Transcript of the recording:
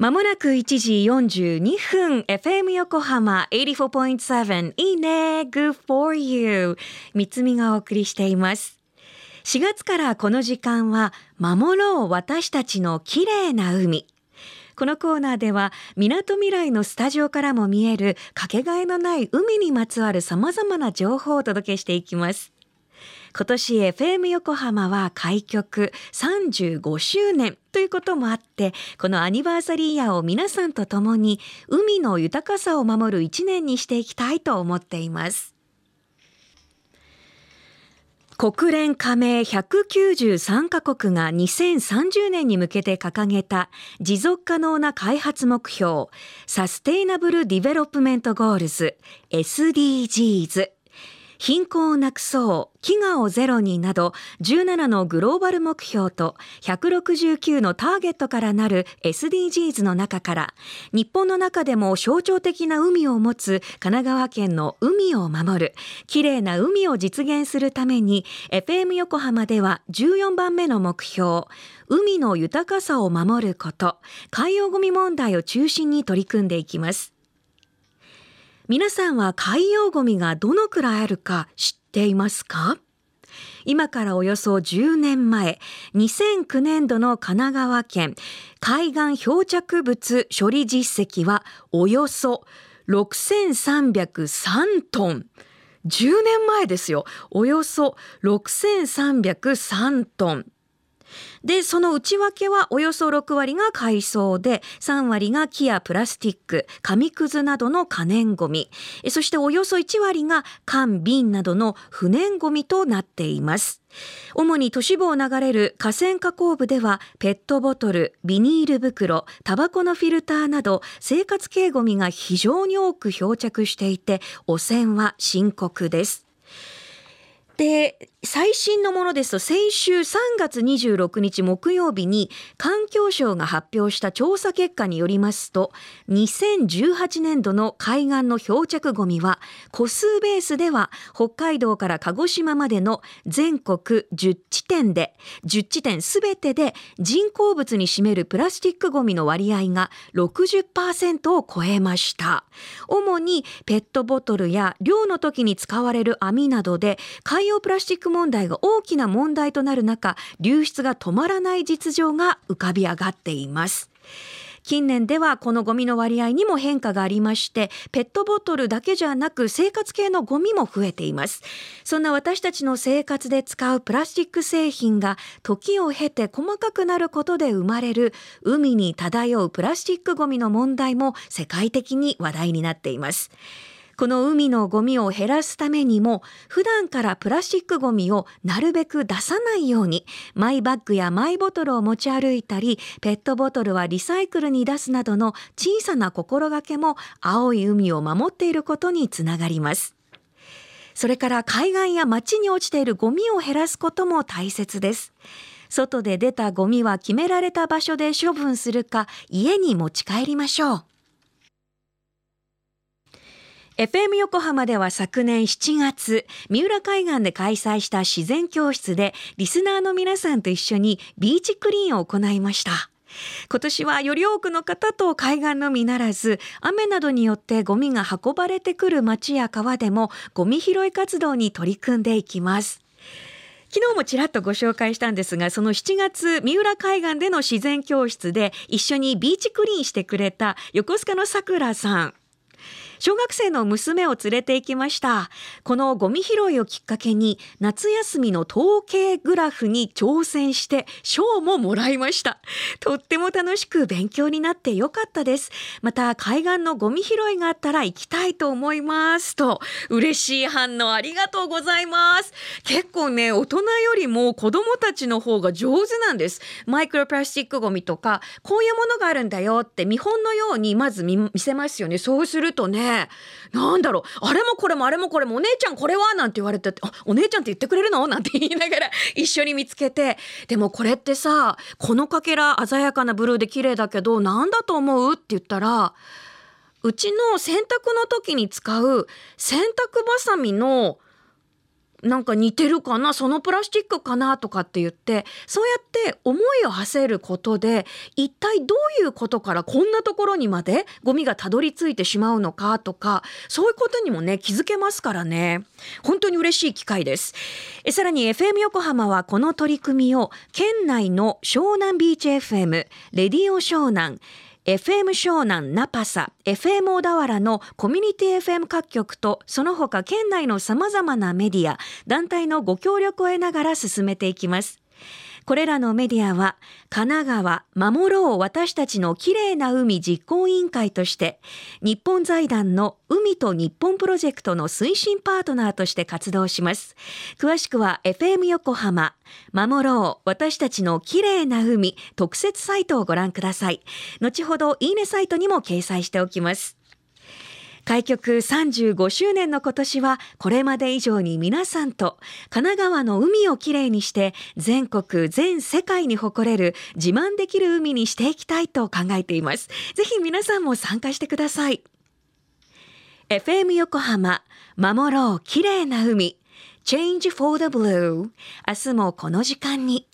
まもなく1時42分 FM 横浜84.7いいね Good for you 三つみがお送りしています4月からこの時間は守ろう私たちの綺麗な海このコーナーでは、みなとみらいのスタジオからも見えるかけがえのない海にまつわる様々な情報をお届けしていきます。今年 FM 横浜は開局35周年ということもあって、このアニバーサリーイヤーを皆さんと共に海の豊かさを守る一年にしていきたいと思っています。国連加盟193カ国が2030年に向けて掲げた持続可能な開発目標 Sustainable Development Goals SDGs 貧困をなくそう、飢餓をゼロになど17のグローバル目標と169のターゲットからなる SDGs の中から日本の中でも象徴的な海を持つ神奈川県の海を守る綺麗な海を実現するために FM 横浜では14番目の目標海の豊かさを守ること海洋ゴミ問題を中心に取り組んでいきます。皆さんは海洋ゴミがどのくらいあるか知っていますか？今からおよそ10年前、2009年度の神奈川県海岸漂着物処理実績はおよそ6303トン。10年前ですよ。およそ6303トン。で、その内訳はおよそ6割が海藻で、3割が木やプラスチック、紙くずなどの可燃ごみ、そしておよそ1割が缶、瓶などの不燃ごみとなっています。主に都市部を流れる河川河口部ではペットボトル、ビニール袋、タバコのフィルターなど生活系ごみが非常に多く漂着していて汚染は深刻です。で最新のものですと先週3月26日木曜日に環境省が発表した調査結果によりますと2018年度の海岸の漂着ごみは個数ベースでは北海道から鹿児島までの全国10地点で10地点すべてで人工物に占めるプラスチックごみの割合が60%を超えました。主にペットボトルや漁の時に使われる網などで海洋プラスチック問題が大きな問題となる中流出が止まらない実情が浮かび上がっています。近年ではこのゴミの割合にも変化がありましてペットボトルだけじゃなく生活系のゴミも増えています。そんな私たちの生活で使うプラスチック製品が時を経て細かくなることで生まれる海に漂うプラスチックゴミの問題も世界的に話題になっています。この海のゴミを減らすためにも普段からプラスチックゴミをなるべく出さないようにマイバッグやマイボトルを持ち歩いたりペットボトルはリサイクルに出すなどの小さな心がけも青い海を守っていることにつながります。それから海岸や街に落ちているゴミを減らすことも大切です。外で出たゴミは決められた場所で処分するか家に持ち帰りましょう。FM 横浜では昨年7月、三浦海岸で開催した自然教室で、リスナーの皆さんと一緒にビーチクリーンを行いました。今年はより多くの方と海岸のみならず、雨などによってゴミが運ばれてくる町や川でもゴミ拾い活動に取り組んでいきます。昨日もちらっとご紹介したんですが、その7月、三浦海岸での自然教室で一緒にビーチクリーンしてくれた横須賀のさくらさん。小学生の娘を連れて行きました。このゴミ拾いをきっかけに夏休みの統計グラフに挑戦して賞ももらいました。とっても楽しく勉強になってよかったです。また海岸のゴミ拾いがあったら行きたいと思いますと嬉しい反応ありがとうございます。結構ね、大人よりも子供たちの方が上手なんです。マイクロプラスチックゴミとかこういうものがあるんだよって見本のようにまず見せますよね。そうするとね、なんだろう、あれもこれもあれもこれもお姉ちゃんこれは？なんて言われてあ、お姉ちゃんって言ってくれるの？なんて言いながら一緒に見つけて、でもこれってさ、このかけら鮮やかなブルーで綺麗だけど、なんだと思う？って言ったら、うちの洗濯の時に使う洗濯バサミのなんか似てるかなそのプラスチックかなとかって言ってそうやって思いを馳せることで一体どういうことからこんなところにまでゴミがたどり着いてしまうのかとかそういうことにもね気づけますからね。本当に嬉しい機会です。えさらに FM 横浜はこの取り組みを県内の湘南ビーチ FM レディオ湘南 FM 湘南ナパサ FM 小田原のコミュニティ FM 各局とその他県内のさまざまなメディア団体のご協力を得ながら進めていきます。これらのメディアは神奈川守ろう私たちのきれいな海実行委員会として日本財団の海と日本プロジェクトの推進パートナーとして活動します。詳しくは FM 横浜守ろう私たちのきれいな海特設サイトをご覧ください。後ほどいいねサイトにも掲載しておきます。開局35周年の今年はこれまで以上に皆さんと神奈川の海をきれいにして全国全世界に誇れる自慢できる海にしていきたいと考えています。ぜひ皆さんも参加してください。FM 横浜守ろうきれいな海。Change for the Blue 明日もこの時間に。